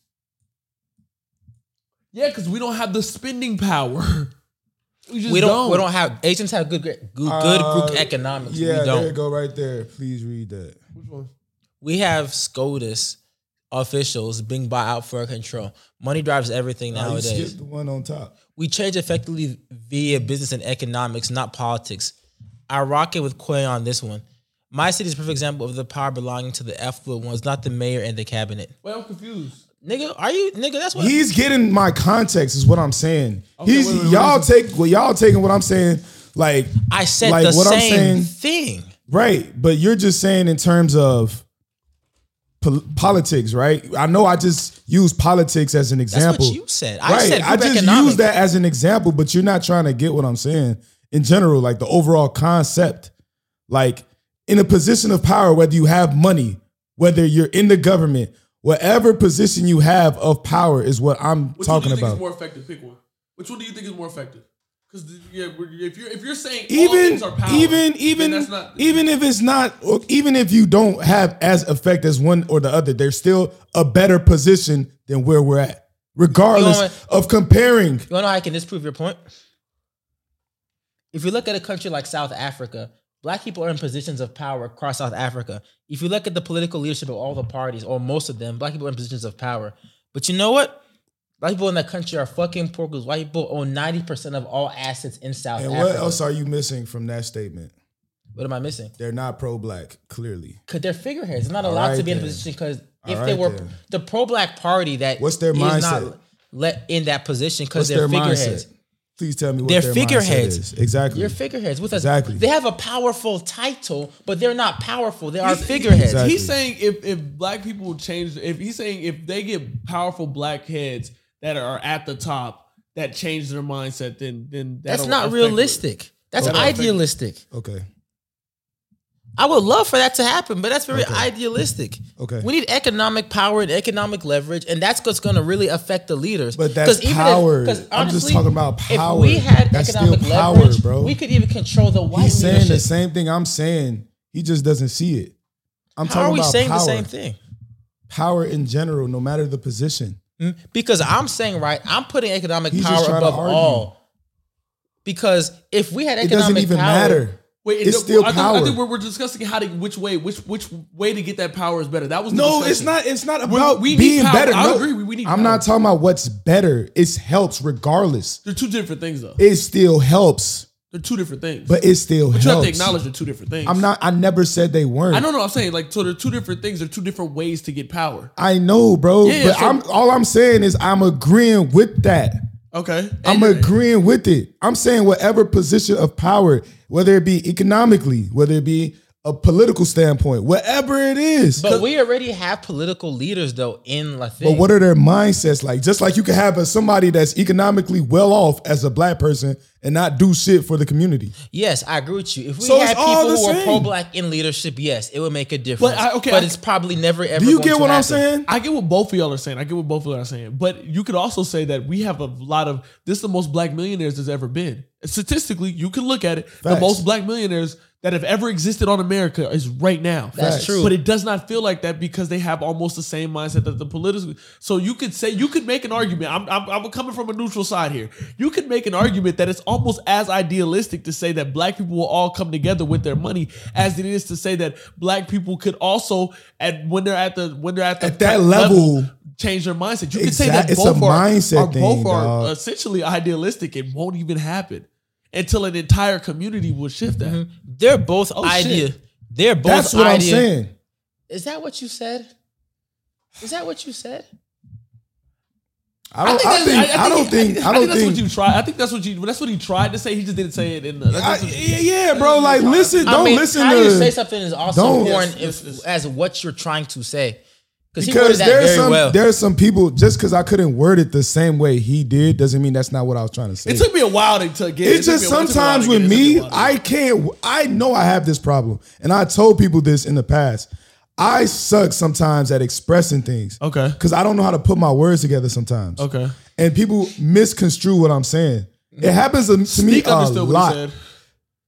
S1: yeah because we don't have the spending power (laughs) we just
S2: We don't,
S1: don't
S2: We don't have Asians have good, good, good
S4: Uh,
S2: group economics.
S4: Yeah,
S2: we
S4: there you go, right there. Please read that.
S1: Which one?
S2: We have SCOTUS officials being bought out for control. Money drives everything
S4: you
S2: nowadays.
S4: skipped the one on top.
S2: We change effectively via business and economics, not politics. I rock it with Quay on this one. My city is a perfect example of the power belonging to the affluent ones, not the mayor and the cabinet.
S1: wait I'm confused
S2: Nigga, are you nigga? That's what
S4: He's getting my context, is what I'm saying.
S1: Okay,
S4: He's
S1: wait, wait, what
S4: y'all
S1: is
S4: take well, y'all taking what I'm saying, like
S2: I said.
S4: like
S2: the
S4: what I'm
S2: same
S4: saying-
S2: thing.
S4: right, but you're just saying in terms of pol- politics, right? I know I just use politics as an
S2: That's
S4: example.
S2: what you said. I
S4: right,
S2: said
S4: I just
S2: economics.
S4: use that as an example, but you're not trying to get what I'm saying in general, like the overall concept. Like in a position of power, whether you have money, whether you're in the government, whatever position you have of power is what I'm
S1: Which
S4: talking
S1: one do you
S4: about.
S1: think is more effective? Pick one. Which one do you think is more effective? Because yeah, if you're if you're saying
S4: even
S1: things are power,
S4: even even
S1: that's not
S4: even if it's not or even if you don't have as effect as one or the other there's still a better position than where we're at regardless
S2: You know
S4: of comparing
S2: You wanna know how I can disprove your point? If you look at a country like South Africa, black people are in positions of power across South Africa. If you look at the political leadership of all the parties, or most of them, black people are in positions of power. But you know what? Black people in that country are fucking poor because white people own 90% of all assets in South
S4: and
S2: Africa.
S4: what else are you missing from that statement
S2: what am I missing?
S4: they're not pro-black clearly
S2: Because they're figureheads. They're not allowed
S4: right
S2: to be in a position because
S4: All
S2: if they were
S4: then.
S2: the pro black party that
S4: What's their
S2: is
S4: mindset?
S2: not let in that position because they're
S4: their
S2: figureheads.
S4: mindset please tell me what
S2: They're
S4: their
S2: figureheads.
S4: mindset is. exactly
S2: You're figureheads with us.
S4: Exactly.
S2: They have a powerful title, but they're not powerful. They are
S1: He's-
S2: figureheads.
S4: Exactly.
S1: He's saying if if black people change, if he's saying if they get powerful black heads that are at the top that change their mindset, then then
S2: That's not
S1: affect
S2: realistic. That's
S1: That'll
S2: idealistic.
S4: okay
S2: I would love for that to happen, but that's very
S4: Okay.
S2: idealistic.
S4: Okay.
S2: We need economic power and economic leverage, and that's what's going to really affect the leaders.
S4: But that's
S2: 'Cause even
S4: power.
S2: If, 'cause
S4: I'm just talking about power.
S2: If we had
S4: That's
S2: economic
S4: still power,
S2: leverage,
S4: bro.
S2: we could even control the white
S4: he's saying
S2: leadership.
S4: the same thing i'm saying he just doesn't see it i'm
S2: How
S4: talking
S2: are we
S4: about
S2: saying
S4: power.
S2: the same thing?
S4: power in general no matter the position
S2: Because I'm saying right, I'm putting economic
S4: He's
S2: power above all. Because if we had
S4: it
S2: economic
S4: doesn't even
S2: power,
S4: matter
S1: Wait,
S4: It's
S1: no,
S4: still
S1: I think,
S4: power.
S1: I think we're, we're discussing how to which way which which way to get that power is better. That was the
S4: No,
S1: discussion.
S4: it's not. It's not about
S1: we need
S4: being better.
S1: I
S4: no,
S1: agree, we- we need
S4: I'm
S1: power.
S4: not talking about what's better. It helps regardless.
S1: They're two different things though.
S4: It still helps,
S1: They're two different things.
S4: but it still
S1: But you have to acknowledge they're two different things.
S4: I'm not. I never said they weren't.
S1: I don't know. No, I'm saying like so. They're two different things. They're two different ways to get power.
S4: I know, bro.
S1: Yeah,
S4: but
S1: so-
S4: I'm all I'm saying is I'm agreeing with that.
S1: Okay,
S4: I'm agreeing with it. I'm saying whatever position of power, whether it be economically, whether it be a political standpoint, whatever it is.
S2: But we already have political leaders though in La
S4: But what are their mindsets like? Just like you can have a, somebody that's economically well off as a black person and not do shit for the community.
S2: Yes, I agree with you. If we
S4: So
S2: had people
S4: the
S2: who are pro-black in leadership, yes, it would make a difference.
S1: I- okay,
S2: but
S1: I-
S2: it's probably never ever.
S4: Do you
S2: going
S4: get
S2: to
S4: what I'm
S2: happen.
S4: saying?
S1: I get what both of y'all are saying. I get what both of y'all are saying. But you could also say that we have a lot of this is the most black millionaires there's ever been. Statistically, you can look at it. The most black millionaires that have ever existed on America is right now.
S2: That's
S4: Facts.
S2: true.
S1: But it does not feel like that because they have almost the same mindset that the political. So you could say you could make an argument. I'm, I'm I'm coming from a neutral side here. You could make an argument that it's almost as idealistic to say that black people will all come together with their money as it is to say that black people could also at when they're at the when they're at the
S4: At that level,
S1: change their mindset. You could say
S4: Exact-
S1: that
S4: it's
S1: both
S4: a
S1: are,
S4: mindset
S1: are both
S4: thing,
S1: are
S4: dog.
S1: essentially idealistic. It won't even happen until an entire community will shift that.
S2: Mm-hmm. They're both
S1: Oh,
S2: idea.
S1: shit.
S2: They're both
S4: that's what
S2: idea.
S4: I'm saying.
S2: Is that what you said? Is that what you said?
S4: I don't. I,
S1: that's-
S4: think. I, don't think. I, don't
S1: that's
S4: think.
S1: what you tried. I think that's what you. That's what he tried to say. He just didn't say it in the.
S4: I,
S1: That's
S4: yeah, yeah, bro. Like, listen. Don't
S2: mean,
S4: listen
S2: how
S4: to.
S2: you say something is also
S4: don't-
S2: important
S1: Yes,
S2: if,
S1: yes, yes.
S2: as what you're trying to say. Because he
S4: because
S2: worded that
S4: there's
S2: very
S4: some
S2: well.
S4: there's some people just because I couldn't word it the same way he did doesn't mean that's not what I was trying to say.
S1: it took me a while to, to get.
S4: It's
S1: it took
S4: just
S1: me a- it took me a while
S4: sometimes with
S1: get it. It took
S4: me,
S1: a while to
S4: I can't. I know I have this problem, and I told people this in the past. I suck sometimes at expressing things.
S1: Okay.
S4: Because I don't know how to put my words together sometimes.
S1: Okay.
S4: And people misconstrue what I'm saying. It happens to, to me a
S1: understood what
S4: lot.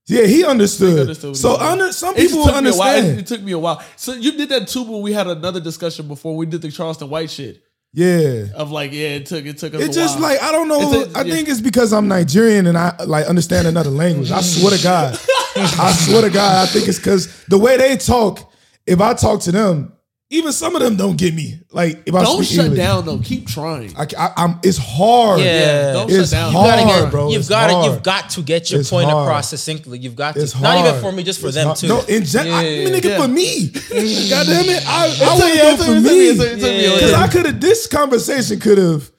S1: He.
S4: Yeah, he understood.
S1: understood what
S4: so under, some
S1: It
S4: people
S1: took me a while. It,
S4: understand.
S1: it took me a while. So you did that too when we had another discussion before we did the Charleston White shit
S4: yeah.
S1: of like yeah it took it took us.
S4: It's just
S1: while.
S4: like I don't know.
S1: A-
S4: I
S1: yeah.
S4: think it's because I'm Nigerian and I like understand another language. I swear to God. I swear to God. I think it's because the way they talk. If I talk to them, even some of them don't get me. Like if I
S1: don't
S4: speak
S1: shut
S4: English,
S1: down though. Keep trying.
S4: I, I, am It's hard.
S2: Yeah.
S1: don't
S4: it's
S1: shut down.
S2: You gotta get,
S4: bro.
S2: You've got to, you've got to get your
S4: It's
S2: point
S4: hard.
S2: across succinctly. You've got to.
S4: It's
S2: Not
S4: hard.
S2: even for me, just for
S4: It's
S2: them
S4: hard.
S2: too.
S4: No, in gen- I
S2: Yeah.
S4: mean, nigga,
S1: Yeah.
S4: for me. (laughs) God damn it, I, I
S1: took-
S4: want to
S1: yeah,
S4: go
S1: it
S4: for
S1: me-
S4: me
S1: it took- it took me a
S4: because I could have. This conversation could have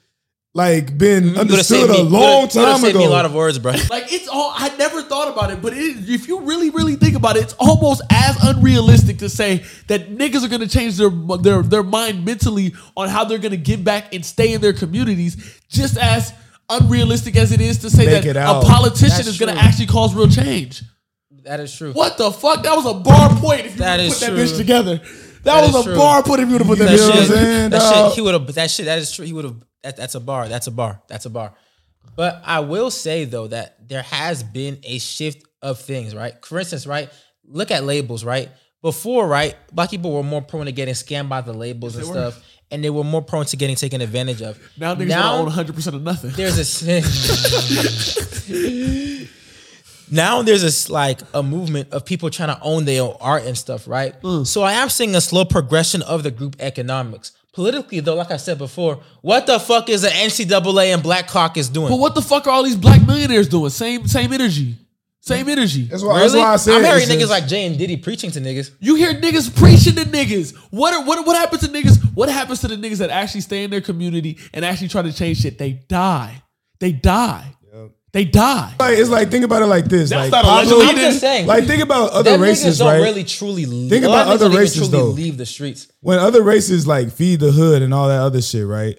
S4: like been
S2: mm-hmm.
S4: understood
S2: saved me-
S4: a long
S2: would've- you would've
S4: time
S2: saved
S4: ago.
S2: me a lot of words, bro. (laughs)
S1: Like it's all I never thought about it, but it, if you really, really think about it, it's almost as unrealistic to say that niggas are gonna change their their their mind mentally on how they're gonna give back and stay in their communities, just as unrealistic as it is to say
S4: Make
S1: that a politician
S2: That's
S1: is gonna actually cause real change.
S2: That is true.
S1: What the fuck? That was a bar point if you
S2: That
S1: would've put that
S2: true.
S1: bitch together. That,
S2: That
S1: was a
S2: true.
S1: bar point if you would have put that,
S2: That
S1: bitch
S4: know what I'm
S2: shit,
S1: together.
S4: saying,
S2: that
S4: dog?
S2: shit, he would have. That shit, that is true. He would have. That, that's a bar. That's a bar. That's a bar. But I will say though that there has been a shift of things, right? For instance, right? Look at labels, right? Before, right, black people were more prone to getting scammed by the labels and
S1: they were.
S2: stuff, and they were more prone to getting taken advantage of.
S1: Now niggas gonna own 100 percent of nothing.
S2: there's a (laughs) now there's this like a movement of people trying to own their own art and stuff, right? Mm. So I am seeing a slow progression of the group economics. Politically, though, like I said before, what the fuck is the NAACP and Black Caucus doing?
S1: But what the fuck are all these black millionaires doing? Same same energy. Same energy.
S4: That's why, that's
S2: really?
S4: why I said
S2: I'm hearing
S4: it's
S2: niggas
S4: just-
S2: like Jay and Diddy preaching to niggas.
S1: You hear niggas preaching to niggas. What are, what what happens to niggas? What happens to the niggas that actually stay in their community and actually try to change shit? They die. They die. They die.
S4: Like, it's like think about it like this.
S1: That's
S4: like
S1: not
S4: Pablo,
S1: allegedly.
S2: I'm just saying.
S4: Like think about other
S2: Them
S4: races,
S2: niggas don't
S4: right?
S2: really truly
S4: Think
S2: a lot
S4: about
S2: of
S4: other races,
S2: truly
S4: though.
S2: leave the streets.
S4: when other races like feed the hood and all that other shit, right?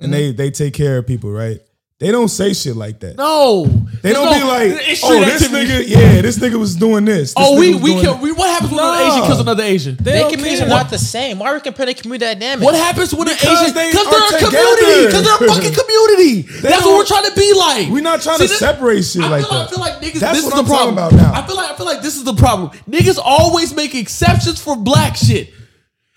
S4: And
S2: Mm-hmm.
S4: they they take care of people, right? They don't say shit like that.
S1: No.
S4: They don't
S1: no-
S4: be like, oh, this
S1: activity.
S4: nigga, yeah, this nigga was doing this. Oh, this
S1: Oh, we we
S4: doing
S1: kill. We, what happens when
S4: Nah.
S1: an Asian kills another Asian?
S4: They
S2: Their
S4: don't
S2: communities are not the same. Why are we comparing community dynamics?
S1: What happens when an Asian?
S4: they
S1: Because
S4: are
S1: they're a
S4: together.
S1: community. Because they're a fucking community. That's what we're trying to be like.
S4: We're not trying
S1: See,
S4: to
S1: this-
S4: separate shit
S1: I
S4: like
S1: feel,
S4: that.
S1: I feel like niggas.
S4: That's
S1: this
S4: what
S1: is
S4: I'm
S1: the
S4: talking
S1: problem.
S4: about now.
S1: I feel like I feel like this is the problem. Niggas always make exceptions for black shit.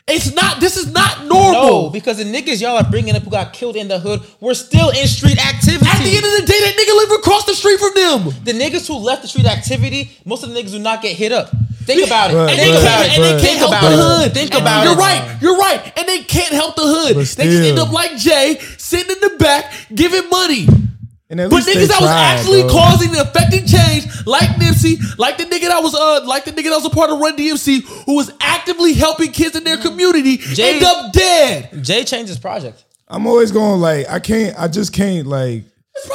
S1: It's not. This is not normal.
S2: No, because the niggas y'all are bringing up who got killed in the hood were still in street activity.
S1: At the end of the day, that nigga live across the street from them.
S2: the niggas who left the street activity, most of the niggas do not get hit up. Think about it.
S4: Bruh,
S1: And
S2: Think
S1: they
S4: bruh,
S2: about
S1: can't,
S2: it.
S1: and they can't
S2: Think
S1: help
S2: about
S1: the
S2: it.
S1: hood.
S2: Think
S1: And
S2: about
S1: you're
S2: it.
S1: right. You're right. And they can't help the hood. They just end up like Jay, sitting in the back, giving money.
S4: And at
S1: But
S4: least
S1: niggas that was
S4: tried,
S1: actually
S4: bro.
S1: causing the affecting change, like Nipsey, like the nigga that was uh, like the nigga that was a part of Run DMC, who was actively helping kids in their community,
S2: Jay-
S1: end up dead.
S2: Jay changed his project.
S4: I'm always going like I can't. I just can't like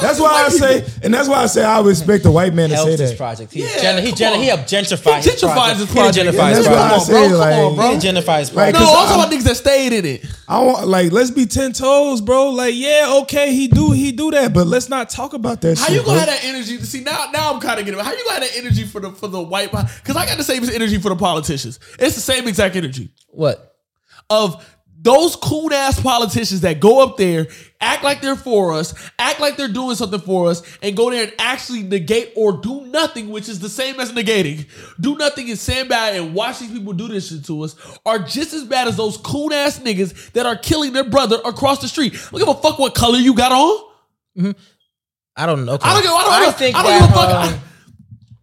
S4: That's why I say, and that's why I say I would expect a white man to say
S2: Helped his
S4: that.
S2: project. He,
S1: Yeah,
S2: gen- he,
S1: come
S2: gen-
S1: on.
S2: he helped gentrify
S1: He
S2: his
S1: gentrifies
S2: project.
S1: his
S2: He
S1: project.
S2: gentrifies
S4: Yeah,
S2: his
S4: that's why I
S2: project.
S4: say,
S1: bro, come
S4: like-
S1: on, bro.
S2: He gentrifies his
S4: Like,
S2: project.
S1: No,
S4: Because
S1: I'm talking about niggas that stayed in it.
S4: I want like let's be ten toes, bro. Like yeah, okay, he do he do that, but let's not talk about that.
S1: How
S4: shit,
S1: you gonna
S4: bro.
S1: have that energy? See now, now I'm kind of getting. How you gonna have that energy for the for the white? Because I got the same energy for the politicians. It's the same exact energy
S2: What?
S1: of those cool ass politicians that go up there, act like they're for us, act like they're doing something for us, and go there and actually negate or do nothing, which is the same as negating. Do nothing and stand by and watch these people do this shit to us are just as bad as those coon ass niggas that are killing their brother across the street. I don't give a fuck what color you got on.
S2: I don't know. Okay.
S1: I don't give. I don't, I
S2: think
S1: I don't
S2: that,
S1: give a fuck.
S2: um,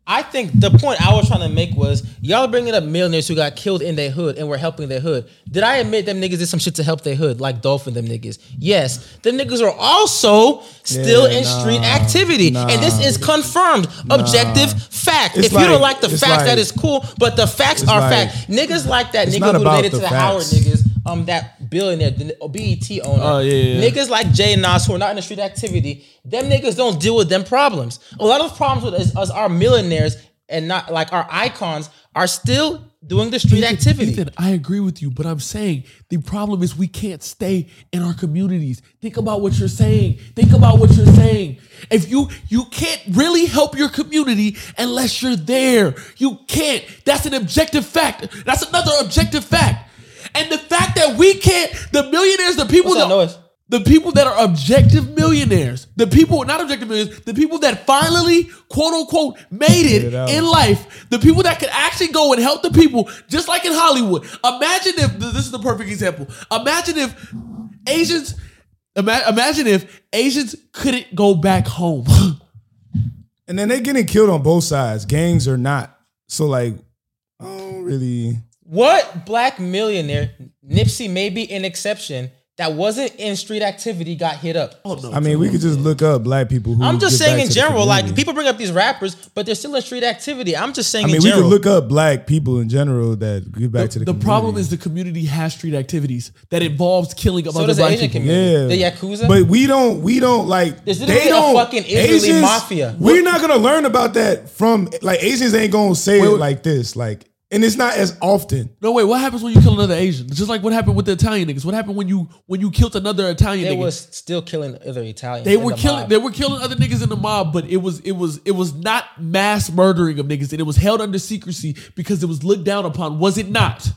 S2: I think the point I was trying to make was y'all bringing up millionaires who got killed in their hood and were helping their hood. Did I admit them niggas did some shit to help their hood, like Dolph and them niggas? Yes. Them niggas are also still
S4: Yeah,
S2: in
S4: nah,
S2: street activity.
S4: nah.
S2: and this is confirmed, objective fact.
S4: It's
S2: if you don't
S4: like-
S2: like the facts,
S4: like-
S2: that is cool, but the facts are
S4: like-
S2: fact. Niggas like that nigga who related to the
S4: facts.
S2: Howard niggas, um, that billionaire, the BET owner.
S1: Oh, yeah, yeah.
S2: Niggas like Jay and Nas who are not in the street activity, them niggas don't deal with them problems. A lot of problems with us, us our millionaires and not like our icons are still doing the street
S1: Ethan,
S2: activity.
S1: Ethan, I agree with you, but I'm saying the problem is we can't stay in our communities. Think about what you're saying. Think about what you're saying. If you you can't really help your community unless you're there. You can't. That's an objective fact. That's another objective fact. And the fact that we can't, the millionaires, the people
S2: What's that
S1: that
S2: noise?
S1: the people that are objective millionaires, the people, not objective millionaires, the people that finally, quote unquote, made it,
S4: it
S1: in life, the people that could actually go and help the people, just like in Hollywood. Imagine if, this is the perfect example. Imagine if Asians, ima- imagine if Asians couldn't go back home. (laughs)
S4: And then they're getting killed on both sides, gangs or not. So like, I don't really.
S2: What black millionaire, Nipsey may be an exception, that wasn't in street activity got hit up?
S1: oh, no.
S4: I mean, we could just look up black people who.
S2: I'm just saying in general, like people bring up these rappers, but they're still in street activity. I'm just saying
S4: I mean,
S2: in
S4: we
S2: general.
S4: could look up black people in general that give back to the.
S1: the
S4: community.
S1: problem is the community has street activities that involves killing of
S2: so
S1: other
S2: does the
S1: black
S2: Asian
S1: people.
S2: community.
S4: Yeah,
S2: The Yakuza?
S4: But we don't. We don't like.
S2: There's
S4: they
S2: literally a
S4: don't.
S2: fucking Israeli mafia.
S4: We're not gonna learn about that from like Asians. Ain't gonna say
S1: Wait,
S4: it like this. Like, and it's not as often.
S1: No, wait. What happens when you kill another Asian? Just like what happened with the Italian niggas. What happened when you when you killed another Italian
S2: they
S1: nigga?
S2: was still killing other Italians.
S1: They were
S2: the
S1: killing.
S2: mob.
S1: They were killing other niggas in the mob, but it was it was it was not mass murdering of niggas, and it was held under secrecy because it was looked down upon. Was it not?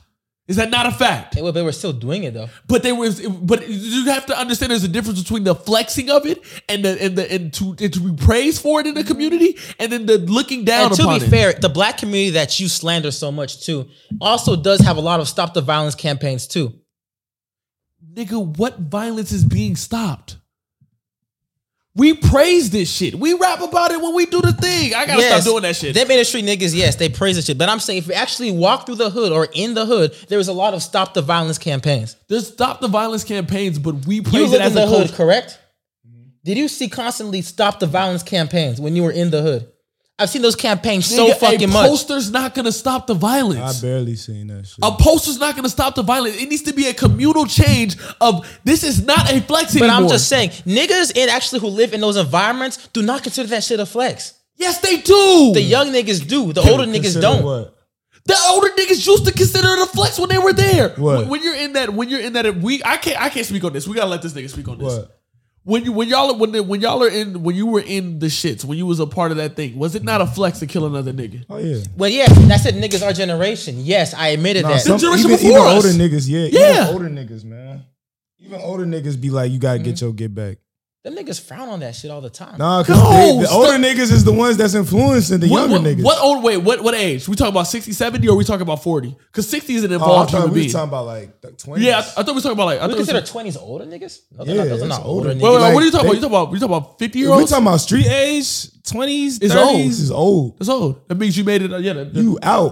S1: Is that not a fact?
S2: They were, they were still doing it though.
S1: But there was, but you have to understand there's a difference between the flexing of it and the and the and to and to be praised for it in the mm-hmm. community, and then the looking down
S2: And to be
S1: it.
S2: fair, the black community that you slander so much too also does have a lot of stop the violence campaigns too.
S1: nigga, what violence is being stopped? We praise this shit. We rap about it when we do the thing. I gotta
S2: Yes,
S1: stop doing that shit.
S2: Them industry niggas, yes, they praise the shit. But I'm saying if you actually walk through the hood or in the hood, there was a lot of stop the violence campaigns.
S1: There's stop the violence campaigns, but we praise it
S2: in
S1: as
S2: the
S1: a
S2: hood, correct? Did you see constantly stop the violence campaigns when you were in the hood? I've seen those campaigns so
S1: Nigga,
S2: fucking
S1: a
S2: much.
S1: poster's not gonna stop the violence.
S4: I
S1: violence.
S4: barely seen that shit.
S1: A poster's not gonna stop the violence. It needs to be a communal change of this is not a flex
S2: But
S1: anymore.
S2: I'm just saying, niggas in actually who live in those environments do not consider that shit a flex.
S1: yes, they do.
S2: The young niggas do. The older niggas
S4: Consider
S2: don't.
S4: What?
S1: The older niggas used to consider it a flex when they were there.
S4: What?
S1: When, when you're in that, when you're in that, we I can't I can't speak on this. We gotta let this nigga speak on this.
S4: What?
S1: When you when y'all when the, when y'all are in when you were in the shits when you was a part of that thing, was it not a flex to kill another nigga?
S4: Oh yeah.
S2: Well, yeah, that's it. Niggas our generation. Yes, I admitted
S4: Nah,
S2: that.
S4: some,
S1: generation
S4: even,
S1: before
S4: even
S1: us.
S4: older niggas, yeah,
S1: Yeah.
S4: Even older niggas, man. Even older niggas be like, you gotta get mm-hmm. your get back.
S2: Them niggas frown on that shit all the time.
S4: Nah, cause
S1: No,
S4: they- the
S1: stop.
S4: older niggas is the ones that's influencing the
S1: What,
S4: younger
S1: what,
S4: niggas.
S1: what old wait what what age? We talking about 60, 70 or we talking about 40? Because 60 is an
S4: Oh, I
S1: involved
S4: thought
S1: human
S4: we
S1: being.
S4: talking about like the 20s.
S1: yeah, I, I thought we were talking about like I
S2: we
S1: thought we
S2: consider
S1: was,
S2: twenties older niggas. No, they're
S4: Yeah,
S2: not, those are
S4: that's
S2: not older
S4: older.
S2: niggas.
S1: wait, wait,
S4: like,
S1: what are you talking
S4: they-
S1: about? You talking about you talking about 50 year
S4: If we talking about street age, 20s,
S1: It's
S4: 30s
S1: old.
S4: is old.
S1: That's old. That means you made it. Uh, yeah, that-
S4: You out.